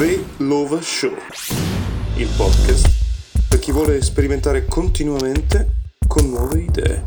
The Lova Show, il podcast per chi vuole sperimentare continuamente con nuove idee.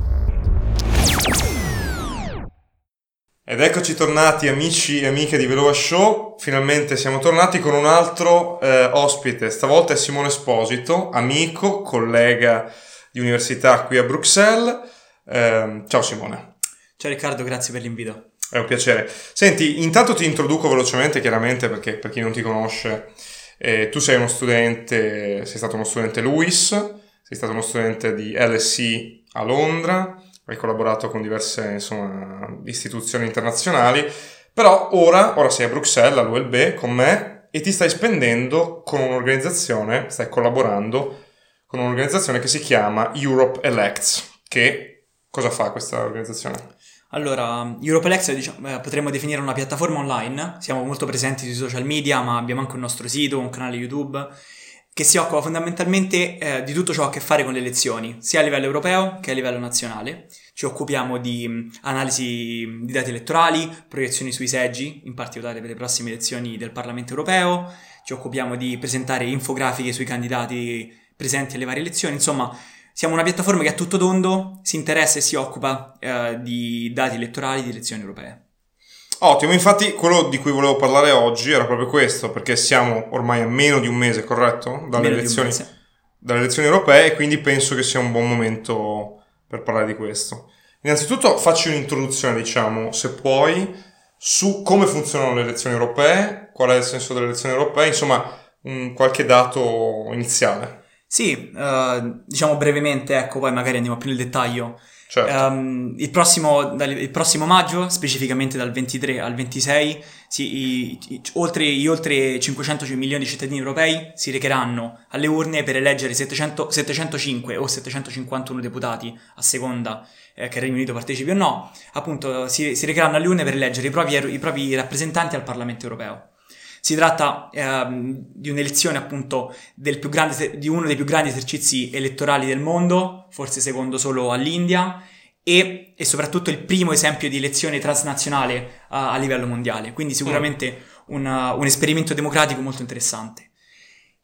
Ed eccoci tornati amici e amiche di Velova Show, finalmente siamo tornati con un altro eh, ospite, stavolta è Simone Esposito, amico, collega di università qui a Bruxelles. Eh, ciao Simone. Ciao Riccardo, grazie per l'invito. È un piacere. Senti, intanto ti introduco velocemente, chiaramente, perché per chi non ti conosce, eh, tu sei uno studente, sei stato uno studente LUIS, sei stato uno studente di LSE a Londra, hai collaborato con diverse insomma, istituzioni internazionali, però ora, ora sei a Bruxelles, all'ULB, con me, e ti stai spendendo con un'organizzazione, stai collaborando con un'organizzazione che si chiama Europe Elects, che cosa fa questa organizzazione? Allora, Europelex diciamo, eh, potremmo definire una piattaforma online, siamo molto presenti sui social media, ma abbiamo anche un nostro sito, un canale YouTube, che si occupa fondamentalmente eh, di tutto ciò che ha a che fare con le elezioni, sia a livello europeo che a livello nazionale. Ci occupiamo di mh, analisi di dati elettorali, proiezioni sui seggi, in particolare per le prossime elezioni del Parlamento europeo, ci occupiamo di presentare infografiche sui candidati presenti alle varie elezioni, insomma siamo una piattaforma che a tutto tondo si interessa e si occupa eh, di dati elettorali di elezioni europee. Ottimo, infatti quello di cui volevo parlare oggi era proprio questo, perché siamo ormai a meno di un mese, corretto? Dalle, elezioni, mese. dalle elezioni europee e quindi penso che sia un buon momento per parlare di questo. Innanzitutto facci un'introduzione, diciamo, se puoi, su come funzionano le elezioni europee, qual è il senso delle elezioni europee, insomma, un, qualche dato iniziale. Sì, eh, diciamo brevemente, ecco, poi magari andiamo più nel dettaglio. Certo. Ehm, il, prossimo, dal- il prossimo maggio, specificamente dal 23 al 26, si- i- i- oltre, gli oltre 500 milioni di cittadini europei si recheranno alle urne per eleggere 700 705 o 751 deputati, a seconda eh, che il Regno Unito partecipi o no. Appunto, si, si recheranno alle urne per eleggere i propri, i propri rappresentanti al Parlamento europeo. Si tratta ehm, di un'elezione appunto del più grande, di uno dei più grandi esercizi elettorali del mondo, forse secondo solo all'India, e, e soprattutto il primo esempio di elezione transnazionale a, a livello mondiale. Quindi sicuramente una- un esperimento democratico molto interessante.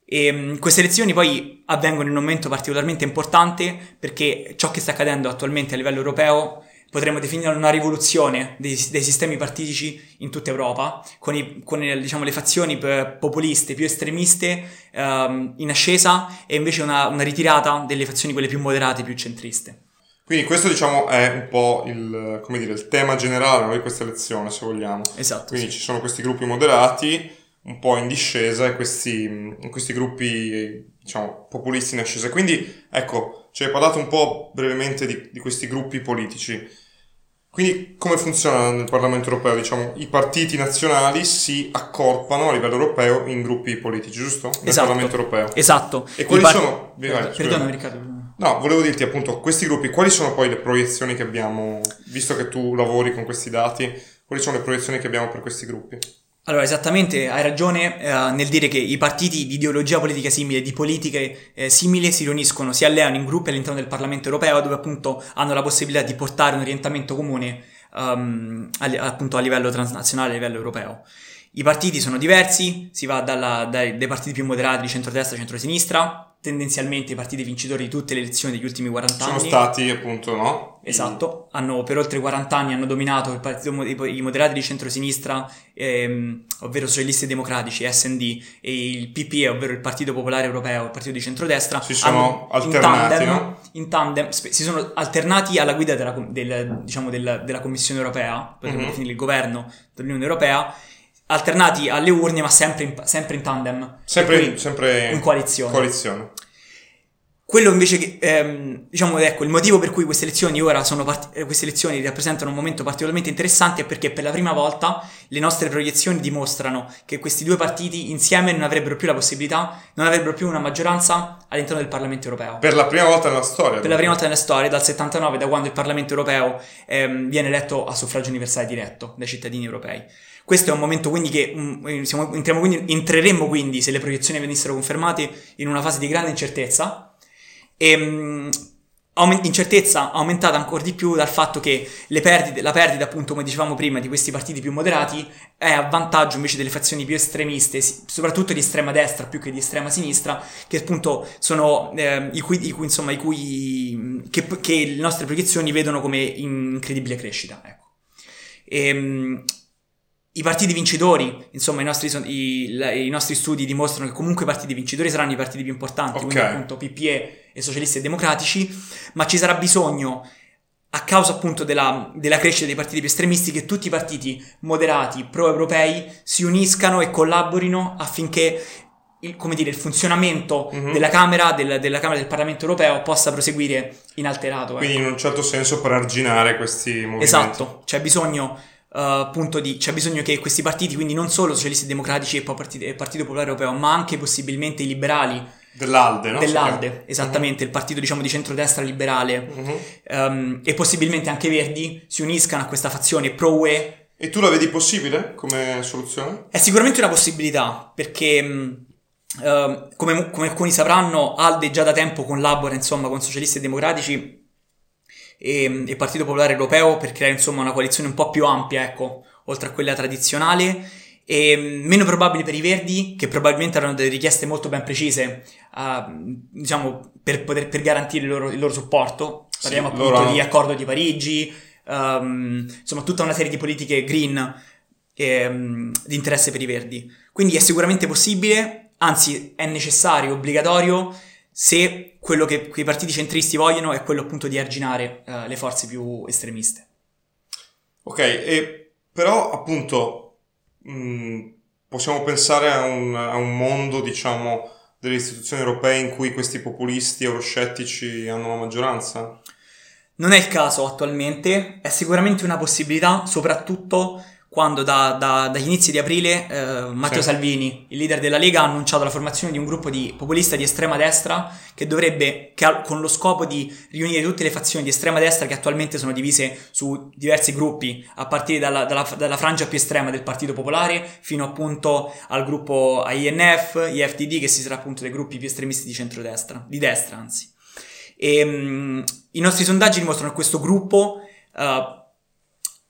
E, mh, queste elezioni poi avvengono in un momento particolarmente importante perché ciò che sta accadendo attualmente a livello europeo potremmo definire una rivoluzione dei, dei sistemi partitici in tutta Europa, con, i- con, diciamo, le fazioni populiste più estremiste ehm, in ascesa e invece una, una ritirata delle fazioni quelle più moderate, più centriste. Quindi questo, diciamo, è un po' il, come dire, il tema generale no, di questa elezione, se vogliamo. Esatto. Quindi sì. ci sono questi gruppi moderati, un po' in discesa, e questi, questi gruppi, diciamo, populisti in ascesa. Quindi, ecco, ci hai parlato un po' brevemente di, di questi gruppi politici. Quindi, come funziona nel Parlamento europeo? Diciamo, i partiti nazionali si accorpano a livello europeo in gruppi politici, giusto? Nel Esatto. Parlamento europeo. Esatto. E quali par- sono... vai, scusa. Perdonami Riccardo. No, volevo dirti appunto, questi gruppi, quali sono poi le proiezioni che abbiamo, visto che tu lavori con questi dati, quali sono le proiezioni che abbiamo per questi gruppi? Allora, esattamente, hai ragione eh, nel dire che i partiti di ideologia politica simile, di politiche eh, simili, si riuniscono, si alleano in gruppi all'interno del Parlamento europeo, dove appunto hanno la possibilità di portare un orientamento comune ehm, a, appunto a livello transnazionale, a livello europeo. I partiti sono diversi, si va dalla- dai, dai partiti più moderati di centrodestra a centrosinistra, tendenzialmente i partiti vincitori di tutte le elezioni degli ultimi 40 Sono anni. stati appunto, no? Esatto, hanno, per oltre 40 anni hanno dominato il partito, i moderati di centrosinistra, ehm, ovvero Socialisti e Democratici, SD, e il PPE, ovvero il Partito Popolare Europeo, il partito di centrodestra. Si sono hanno- in alternati, tandem, no? in tandem, spe- si sono alternati alla guida della, del- diciamo, del- della Commissione Europea, potremmo Mhm. definire il governo dell'Unione Europea, alternati alle urne, ma sempre in, sempre in tandem. Sempre, sempre in coalizione. coalizione. Quello invece che, ehm, diciamo, ecco, il motivo per cui queste elezioni ora sono part- eh, queste elezioni rappresentano un momento particolarmente interessante è perché per la prima volta le nostre proiezioni dimostrano che questi due partiti insieme non avrebbero più la possibilità, non avrebbero più una maggioranza all'interno del Parlamento europeo. Per la prima volta nella storia. Per la prima volta nella storia, dal 79, da quando il Parlamento europeo ehm, viene eletto a suffragio universale diretto dai cittadini europei. Questo è un momento quindi che mm, siamo- entriamo quindi, entreremo quindi, se le proiezioni venissero confermate, in una fase di grande incertezza. E, aument- incertezza aumentata ancora di più dal fatto che perdite, la perdita, appunto, come dicevamo prima, di questi partiti più moderati è a vantaggio invece delle fazioni più estremiste, soprattutto di estrema destra più che di estrema sinistra, che appunto sono eh, i cui, i cui, insomma, i cui che, che le nostre proiezioni vedono come incredibile crescita. Ecco. Ehm, i partiti vincitori, insomma, i nostri, i, i nostri studi dimostrano che comunque i partiti vincitori saranno i partiti più importanti, quindi Ok. appunto PPE e socialisti e democratici, ma ci sarà bisogno, a causa appunto della, della crescita dei partiti più estremisti, che tutti i partiti moderati, pro-europei, si uniscano e collaborino affinché il, come dire, il funzionamento Mhm. della Camera, del- della Camera del Parlamento europeo possa proseguire inalterato. ecco. Quindi in un certo senso per arginare questi movimenti. Esatto, c'è bisogno eh, appunto di c'è bisogno che questi partiti, quindi non solo socialisti e democratici e poi partiti- e Partito Popolare Europeo, ma anche possibilmente i liberali Dell'Alde, no? dell'Alde, esattamente, il partito diciamo di centrodestra liberale Mhm. ehm, e possibilmente anche i Verdi si uniscano a questa fazione pro-UE. E tu la vedi possibile come soluzione? È sicuramente una possibilità perché ehm, come, come alcuni sapranno, Alde già da tempo collabora insomma con socialisti e democratici e, e Partito Popolare Europeo per creare insomma una coalizione un po' più ampia, ecco, oltre a quella tradizionale. E mh, meno probabile per i Verdi, che probabilmente avranno delle richieste molto ben precise, ah, diciamo, per, poter, per garantire il loro, il loro supporto. Parliamo Sì, appunto loro di accordo di Parigi, ehm, insomma, tutta una serie di politiche green ehm, di interesse per i Verdi. Quindi è sicuramente possibile, anzi è necessario, obbligatorio, se quello che, che i partiti centristi vogliono è quello appunto di arginare eh, le forze più estremiste. Ok, e però appunto mh, possiamo pensare a un, a un mondo, diciamo, delle istituzioni europee in cui questi populisti euroscettici hanno la maggioranza? Non è il caso attualmente, è sicuramente una possibilità, soprattutto quando da- da- dagli inizi di aprile eh, Matteo Sì. Salvini, il leader della Lega, ha annunciato la formazione di un gruppo di populista di estrema destra che dovrebbe, che ha- con lo scopo di riunire tutte le fazioni di estrema destra che attualmente sono divise su diversi gruppi, a partire dalla, dalla- dalla frangia più estrema del Partito Popolare fino appunto al gruppo INF, IFDD, che si sarà appunto dei gruppi più estremisti di centrodestra, di destra anzi. E, mm, I nostri sondaggi dimostrano che questo gruppo eh, ha,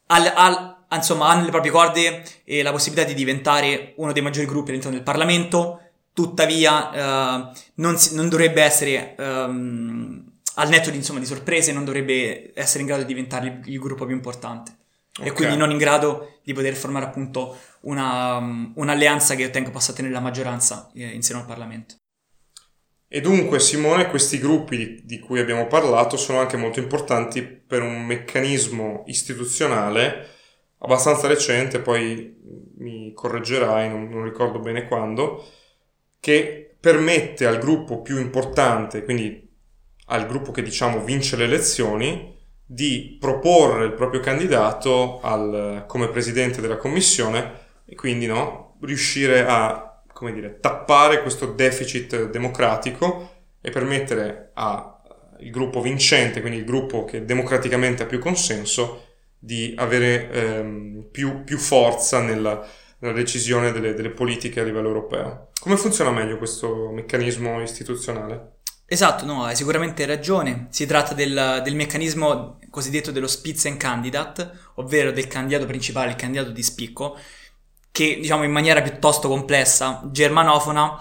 ha- insomma, ha nelle proprie corde eh, la possibilità di diventare uno dei maggiori gruppi all'interno del Parlamento, tuttavia eh, non, si- non dovrebbe essere, ehm, al netto di, insomma, di sorprese, non dovrebbe essere in grado di diventare il, il gruppo più importante. E Ok. quindi non in grado di poter formare appunto una, um, un'alleanza che ottenga possa ottenere la maggioranza eh, in seno al Parlamento. E dunque, Simone, questi gruppi di, di cui abbiamo parlato sono anche molto importanti per un meccanismo istituzionale abbastanza recente, poi mi correggerai, non, non ricordo bene quando, che permette al gruppo più importante, quindi al gruppo che diciamo vince le elezioni, di proporre il proprio candidato al- come presidente della commissione e quindi no, riuscire a come dire, tappare questo deficit democratico e permettere al gruppo vincente, quindi il gruppo che democraticamente ha più consenso, di avere ehm, più, più forza nella, nella decisione delle, delle politiche a livello europeo. Come funziona meglio questo meccanismo istituzionale? Esatto, no, hai sicuramente ragione. Si tratta del, del meccanismo cosiddetto dello Spitzenkandidat, ovvero del candidato principale, il candidato di spicco, che diciamo in maniera piuttosto complessa, germanofona,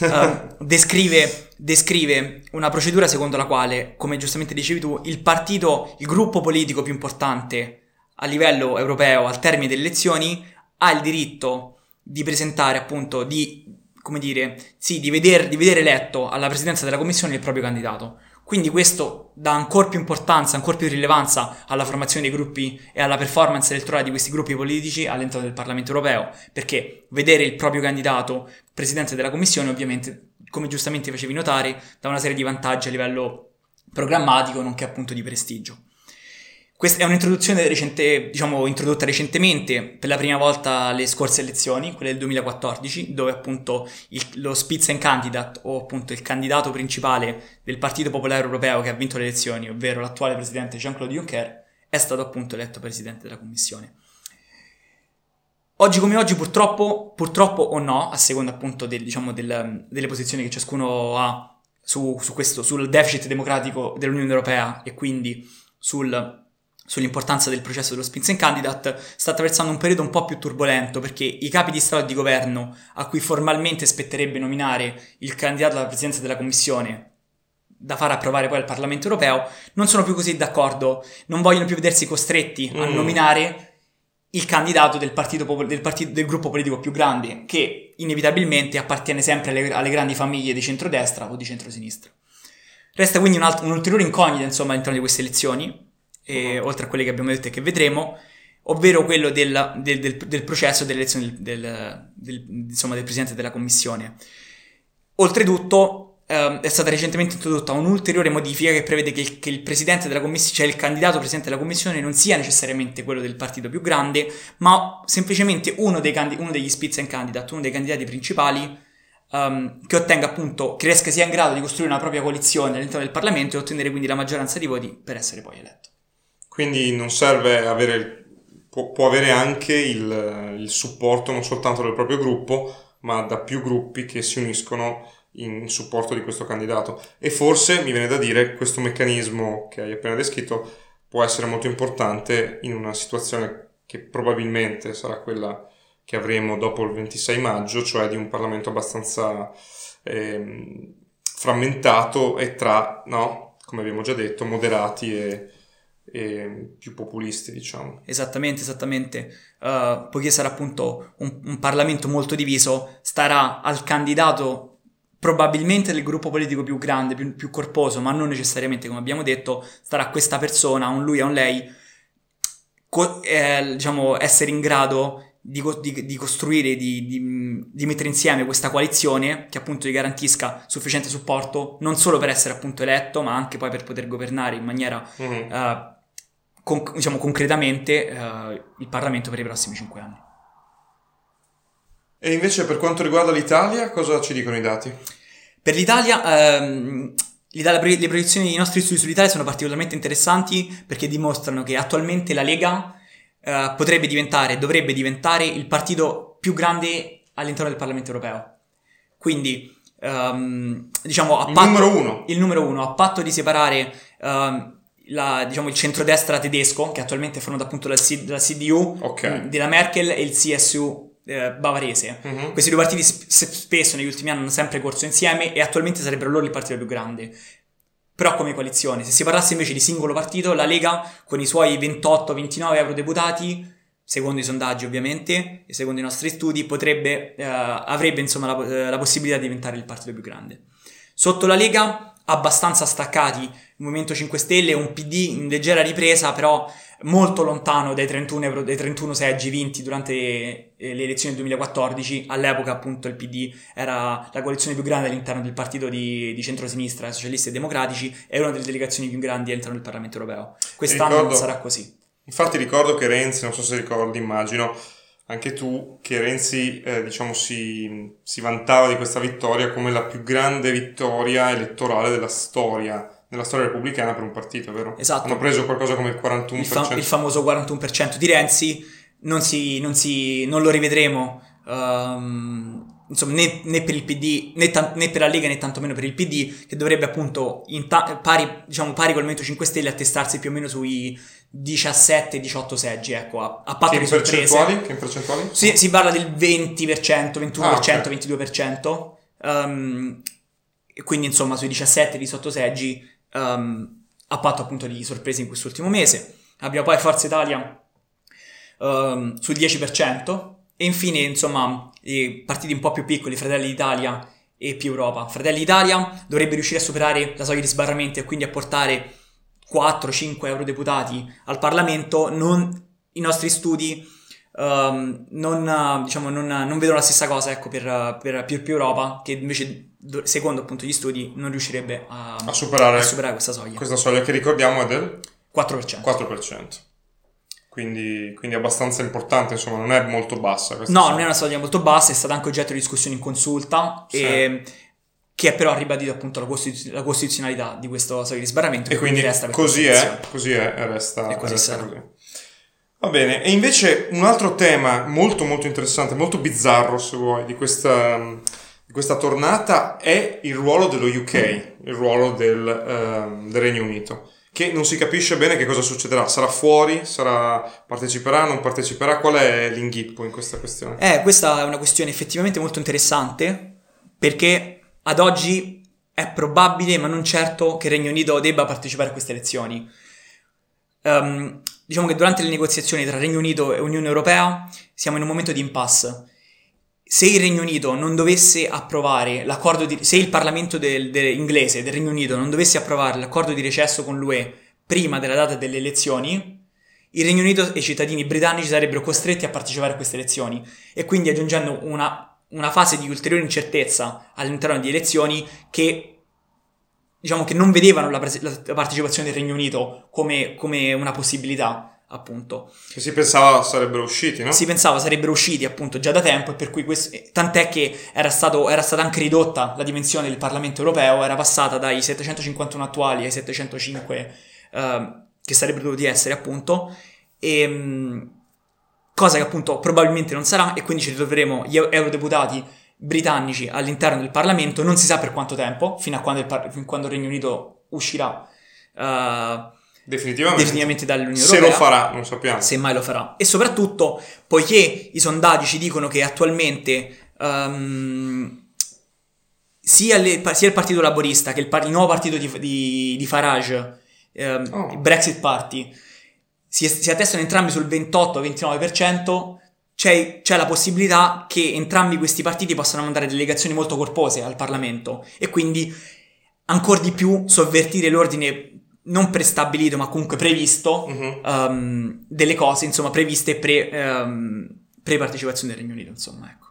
eh, descrive, descrive una procedura secondo la quale, come giustamente dicevi tu, il partito, il gruppo politico più importante a livello europeo al termine delle elezioni ha il diritto di presentare appunto di come dire, sì, di vedere, di vedere eletto alla presidenza della commissione il proprio candidato. Quindi questo dà ancora più importanza, ancora più rilevanza alla formazione dei gruppi e alla performance elettorale di questi gruppi politici all'interno del Parlamento europeo, perché vedere il proprio candidato presidente della commissione ovviamente, come giustamente facevi notare, dà una serie di vantaggi a livello programmatico, nonché appunto di prestigio. Questa è un'introduzione recente, diciamo, introdotta recentemente per la prima volta alle scorse elezioni, quelle del 2014, dove appunto il- lo Spitzenkandidat o appunto il candidato principale del Partito Popolare Europeo che ha vinto le elezioni, ovvero l'attuale presidente Jean-Claude Juncker, è stato appunto eletto presidente della Commissione. Oggi come oggi purtroppo, purtroppo o no, a seconda appunto del- diciamo, del- delle posizioni che ciascuno ha su, su questo, sul deficit democratico dell'Unione Europea e quindi sul sull'importanza del processo dello Spitzenkandidat, sta attraversando un periodo un po' più turbolento perché i capi di Stato e di governo a cui formalmente spetterebbe nominare il candidato alla presidenza della Commissione da far approvare poi al Parlamento europeo non sono più così d'accordo, non vogliono più vedersi costretti a Mm. nominare il candidato del, partito, popo- del, partito- del gruppo politico più grande, che inevitabilmente appartiene sempre alle, alle grandi famiglie di centrodestra o di centrosinistra. Resta quindi un, alt- un'ulteriore incognita, insomma, all'interno di queste elezioni, e, oltre a quelle che abbiamo detto e che vedremo, ovvero quello del, del- del- del processo dell'elezione del, del- insomma, del presidente della commissione. Oltretutto, ehm, è stata recentemente introdotta un'ulteriore modifica che prevede che il, che il presidente della commissione, cioè il candidato presidente della commissione, non sia necessariamente quello del partito più grande, ma semplicemente uno, dei candi- uno degli Spitzenkandidat, uno dei candidati principali, ehm, che ottenga appunto, che riesca sia in grado di costruire una propria coalizione all'interno del Parlamento e ottenere quindi la maggioranza di voti per essere poi eletto. Quindi non serve avere, può, può avere anche il, il supporto non soltanto del proprio gruppo, ma da più gruppi che si uniscono in supporto di questo candidato. E forse, mi viene da dire, questo meccanismo che hai appena descritto può essere molto importante in una situazione che probabilmente sarà quella che avremo dopo il 26 maggio, cioè di un Parlamento abbastanza ehm, frammentato e tra, no, come abbiamo già detto, moderati e, e più populisti, diciamo. Esattamente, esattamente. Uh, poiché sarà appunto un, un Parlamento molto diviso, starà al candidato probabilmente del gruppo politico più grande, più, più corposo, ma non necessariamente, come abbiamo detto, starà questa persona, un lui o un lei, co- eh, diciamo, essere in grado di, co- di- di costruire, di, di- mettere insieme questa coalizione che appunto gli garantisca sufficiente supporto, non solo per essere appunto eletto, ma anche poi per poter governare in maniera Mhm. eh, con- diciamo concretamente eh, il Parlamento per i prossimi cinque anni. E invece per quanto riguarda l'Italia, cosa ci dicono i dati? Per l'Italia, ehm, l'Italia- le proiezioni dei nostri studi sull'Italia sono particolarmente interessanti perché dimostrano che attualmente la Lega eh, potrebbe diventare, dovrebbe diventare il partito più grande all'interno del Parlamento europeo. Quindi, ehm, diciamo, a Il patto- numero uno. il numero uno, a patto di separare ehm, la- diciamo, il centrodestra tedesco, che attualmente è formato appunto dal, C- dalla CDU, Ok. mh, della Merkel, e il CSU eh, bavarese. Mhm. Questi due partiti sp- spesso negli ultimi anni hanno sempre corso insieme e attualmente sarebbero loro il partito più grande. Però come coalizione, se si parlasse invece di singolo partito, la Lega con i suoi 28-29 eurodeputati, secondo i sondaggi ovviamente e secondo i nostri studi, potrebbe, eh, avrebbe insomma la, eh, la possibilità di diventare il partito più grande. Sotto la Lega, abbastanza staccati, Movimento 5 Stelle, un PD in leggera ripresa, però molto lontano dai 31, euro- dai 31 seggi vinti durante eh, le elezioni del 2014. All'epoca, appunto, il PD era la coalizione più grande all'interno del partito di, di centrosinistra, socialisti e democratici, e una delle delegazioni più grandi all'interno del Parlamento europeo. Quest'anno Ricordo- non sarà così. Infatti ricordo che Renzi, non so se ricordi, immagino, anche tu, che Renzi eh, diciamo si, si vantava di questa vittoria come la più grande vittoria elettorale della storia, della storia repubblicana per un partito, vero? Esatto. Hanno preso qualcosa come il 41%. Il, fa- il famoso 41% di Renzi non, si, non, si, non lo rivedremo ehm, insomma, né, né per il PD né, tan- né per la Lega né tantomeno per il PD che dovrebbe appunto ta- pari, diciamo, pari col Movimento 5 Stelle attestarsi più o meno sui 17-18 seggi ecco a, a patto Che di sorprese? Che in percentuali? si, si parla del 20%, 21%, Ah, ok. 22%. ehm, e quindi insomma sui 17-18 seggi ehm, a patto appunto di sorprese in quest'ultimo mese. Abbiamo poi Forza Italia ehm, sul 10% e infine insomma i partiti un po' più piccoli, Fratelli d'Italia e più Europa. Fratelli d'Italia dovrebbe riuscire a superare la soglia di sbarramento e quindi a portare 4-5 eurodeputati al Parlamento. Non, I nostri studi ehm, non, diciamo, non, non vedono la stessa cosa ecco, per, per più, più Europa, che invece, secondo appunto gli studi, non riuscirebbe a, A superare a superare questa soglia. Questa soglia che ricordiamo è del 4%. 4%. Quindi, quindi abbastanza importante, insomma, non è molto bassa questa No, soglia. non è una soglia molto bassa, è stata anche oggetto di discussione in consulta, Sì. e, che però ha ribadito appunto la, costitu- la costituzionalità di questo soglia di sbarramento. E quindi resta per così è, così è, e resta, E così resta sarà. così. Va bene, e invece un altro tema molto molto interessante, molto bizzarro se vuoi, di questa, questa tornata è il ruolo dello UK, il ruolo del, ehm, del Regno Unito che non si capisce bene che cosa succederà. Sarà fuori? Sarà... parteciperà? Non parteciperà? Qual è l'inghippo in questa questione? Eh, questa è una questione effettivamente molto interessante perché ad oggi è probabile, ma non certo, che il Regno Unito debba partecipare a queste elezioni. Um, diciamo che durante le negoziazioni tra Regno Unito e Unione Europea siamo in un momento di impasse. Se il Regno Unito non dovesse approvare l'accordo di... se il Parlamento del, del inglese del Regno Unito non dovesse approvare l'accordo di recesso con l'UE prima della data delle elezioni, il Regno Unito e i cittadini britannici sarebbero costretti a partecipare a queste elezioni e quindi aggiungendo una, una fase di ulteriore incertezza all'interno di elezioni che diciamo che non vedevano la, la partecipazione del Regno Unito come, come una possibilità appunto. Che si pensava sarebbero usciti, no? Si pensava sarebbero usciti appunto già da tempo e per cui questo, tant'è che era, stato, era stata anche ridotta la dimensione del Parlamento europeo, era passata dai 751 attuali ai 705 eh, che sarebbero dovuti essere appunto, e, ehm, cosa che appunto probabilmente non sarà e quindi ci ritroveremo gli eurodeputati britannici all'interno del Parlamento, non si sa per quanto tempo, fino a quando il, fino a quando il Regno Unito uscirà. Uh, Definitivamente. definitivamente dall'Unione Se Europea. lo farà, non sappiamo. Se mai lo farà. E soprattutto, poiché i sondaggi ci dicono che attualmente um, sia, le, sia, il Partito Laborista che il, il nuovo partito di, di, di Farage, um, oh. il Brexit Party, si, si attestano entrambi sul 28-29%, c'è, c'è, la possibilità che entrambi questi partiti possano mandare delegazioni molto corpose al Parlamento e quindi ancora di più sovvertire l'ordine non prestabilito ma comunque previsto uh-huh. um, delle cose insomma previste pre, um, pre-partecipazione del Regno Unito insomma ecco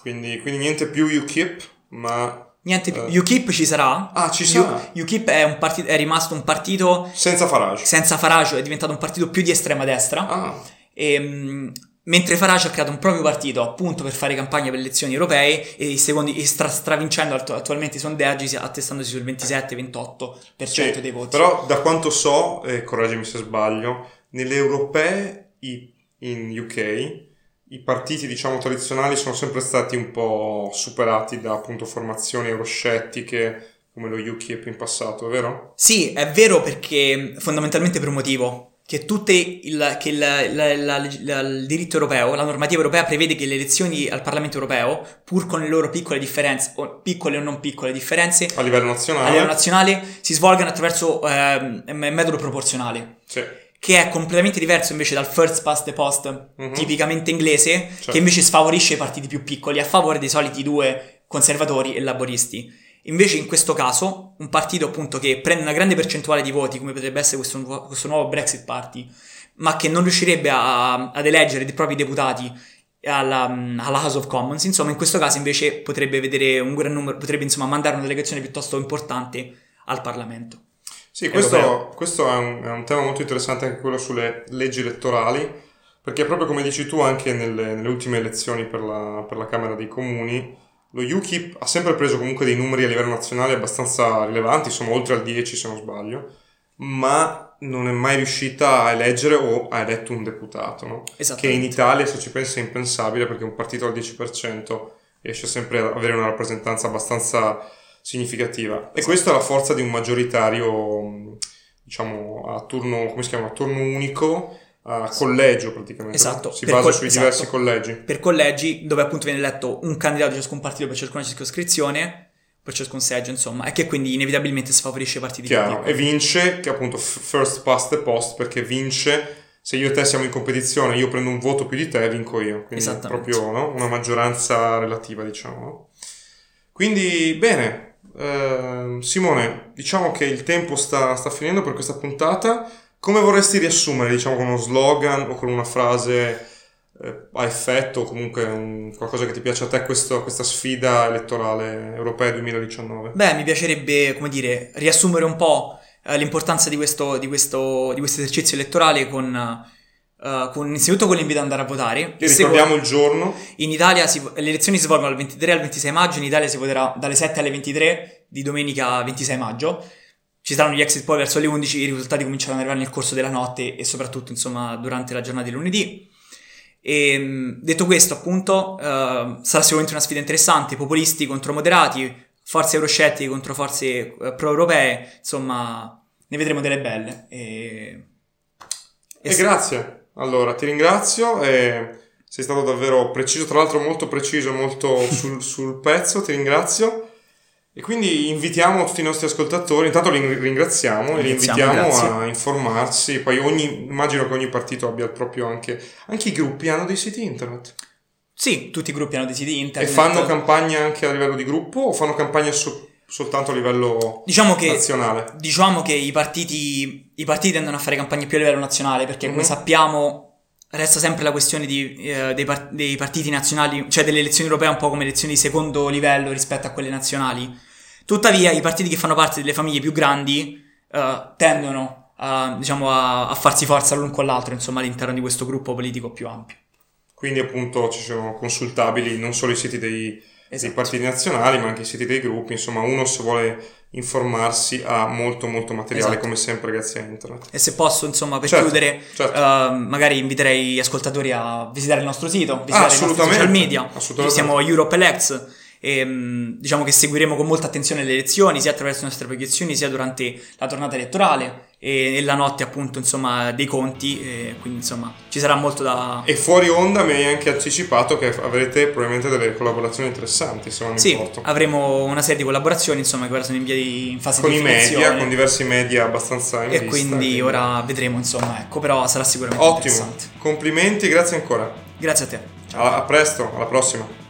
quindi, quindi niente più UKIP ma Niente più. Uh, UKIP ci sarà. Ah, ci sarà. U- UKIP è, un partito, è rimasto un partito. Senza Farage. Senza Farage, è diventato un partito più di estrema destra. Ah. E, um, mentre Farage ha creato un proprio partito appunto per fare campagna per le elezioni europee e, secondi, e stra, stravincendo attualmente i sondaggi attestandosi sul 27-28% sì, dei voti. Però da quanto so, e correggimi se sbaglio, nelle europee in UK i partiti diciamo tradizionali sono sempre stati un po' superati da appunto formazioni euroscettiche come lo UKIP in passato, è vero? Sì, è vero perché fondamentalmente per un motivo che, il, che la, la, la, il diritto europeo, la normativa europea prevede che le elezioni al Parlamento europeo, pur con le loro piccole differenze, o piccole o non piccole differenze, a livello nazionale, a livello nazionale si svolgano attraverso eh, metodo proporzionale. Sì. Che è completamente diverso invece dal first past the post, uh-huh. tipicamente inglese, certo. che invece sfavorisce i partiti più piccoli a favore dei soliti due conservatori e laboristi. Invece in questo caso un partito appunto che prende una grande percentuale di voti come potrebbe essere questo, nuovo, questo nuovo Brexit Party, ma che non riuscirebbe a, ad eleggere i propri deputati alla, alla, House of Commons, insomma in questo caso invece potrebbe vedere un gran numero, potrebbe insomma mandare una delegazione piuttosto importante al Parlamento. Sì, questo, questo è, un, è, un, tema molto interessante anche quello sulle leggi elettorali, perché proprio come dici tu anche nelle, nelle ultime elezioni per la, per la Camera dei Comuni, lo UKIP ha sempre preso comunque dei numeri a livello nazionale abbastanza rilevanti, insomma oltre al 10 se non sbaglio, ma non è mai riuscita a eleggere o ha eletto un deputato, no? Che in Italia, se ci pensi, è impensabile perché un partito al 10% riesce sempre ad avere una rappresentanza abbastanza significativa. Esatto. E questa è la forza di un maggioritario, diciamo, a turno, come si chiama, a turno unico, a collegio praticamente. Esatto. Si basa col- sui esatto. diversi collegi. Per collegi dove appunto viene eletto un candidato di ciascun partito per ciascuna circoscrizione, per ciascun seggio insomma, e che quindi inevitabilmente sfavorisce i partiti Chiaro, e vince, che appunto first past the post, perché vince se io e te siamo in competizione, io prendo un voto più di te, vinco io. Quindi è proprio no? una maggioranza relativa, diciamo. Quindi, bene, eh, Simone, diciamo che il tempo sta, sta finendo per questa puntata. Come vorresti riassumere, diciamo, con uno slogan o con una frase eh, a effetto o comunque un, qualcosa che ti piace a te questo, questa sfida elettorale europea 2019? Beh, mi piacerebbe, come dire, riassumere un po' eh, l'importanza di questo, di, questo, di questo esercizio elettorale con... Uh, con, innanzitutto con l'invito ad andare a votare. E ricordiamo il giorno. In Italia si, le elezioni si svolgono dal 23 al 26 maggio, in Italia si voterà dalle 7 alle 23 di domenica 26 maggio ci saranno gli exit poll verso le 11, i risultati cominciano ad arrivare nel corso della notte e soprattutto insomma durante la giornata di lunedì. E mh, detto questo, appunto, eh, sarà sicuramente una sfida interessante, populisti contro moderati, forze euroscettiche contro forze eh, pro-europee, insomma, ne vedremo delle belle. E, e grazie, allora ti ringrazio. E sei stato davvero preciso, tra l'altro molto preciso, molto sul, sul pezzo, ti ringrazio. E quindi invitiamo tutti i nostri ascoltatori, intanto li ringraziamo e li invitiamo grazie. a informarsi, poi ogni, immagino che ogni partito abbia il proprio anche, anche i gruppi hanno dei siti internet. Sì, tutti i gruppi hanno dei siti internet. E fanno campagna anche a livello di gruppo o fanno campagna so, soltanto a livello diciamo che, nazionale? Diciamo che i partiti, i partiti tendono a fare campagne più a livello nazionale perché mm-hmm. come mhm. sappiamo resta sempre la questione di, eh, dei, par- dei, partiti nazionali, cioè delle elezioni europee un po' come elezioni di secondo livello rispetto a quelle nazionali. Tuttavia i partiti che fanno parte delle famiglie più grandi eh, tendono a, diciamo, a, a, farsi forza l'un con l'altro insomma, all'interno di questo gruppo politico più ampio. Quindi appunto ci sono consultabili non solo i siti dei, esatto. dei partiti nazionali ma anche i siti dei gruppi, insomma uno se vuole informarsi ha molto molto materiale esatto. come sempre grazie a internet. E se posso insomma per certo, chiudere certo. Uh, magari inviterei gli ascoltatori a visitare il nostro sito, visitare ah, i nostri social media, siamo Europe Elects e, ehm, diciamo che seguiremo con molta attenzione le elezioni sia attraverso le nostre proiezioni sia durante la tornata elettorale e, e la notte appunto insomma dei conti e quindi insomma ci sarà molto da e fuori onda mi hai anche anticipato che avrete probabilmente delle collaborazioni interessanti se non sì, importo. avremo una serie di collaborazioni insomma che ora sono in via di in fase con di i media con diversi media abbastanza in e vista, quindi, quindi ora vedremo insomma ecco però sarà sicuramente ottimo. complimenti grazie ancora. Grazie a te. A, a presto alla prossima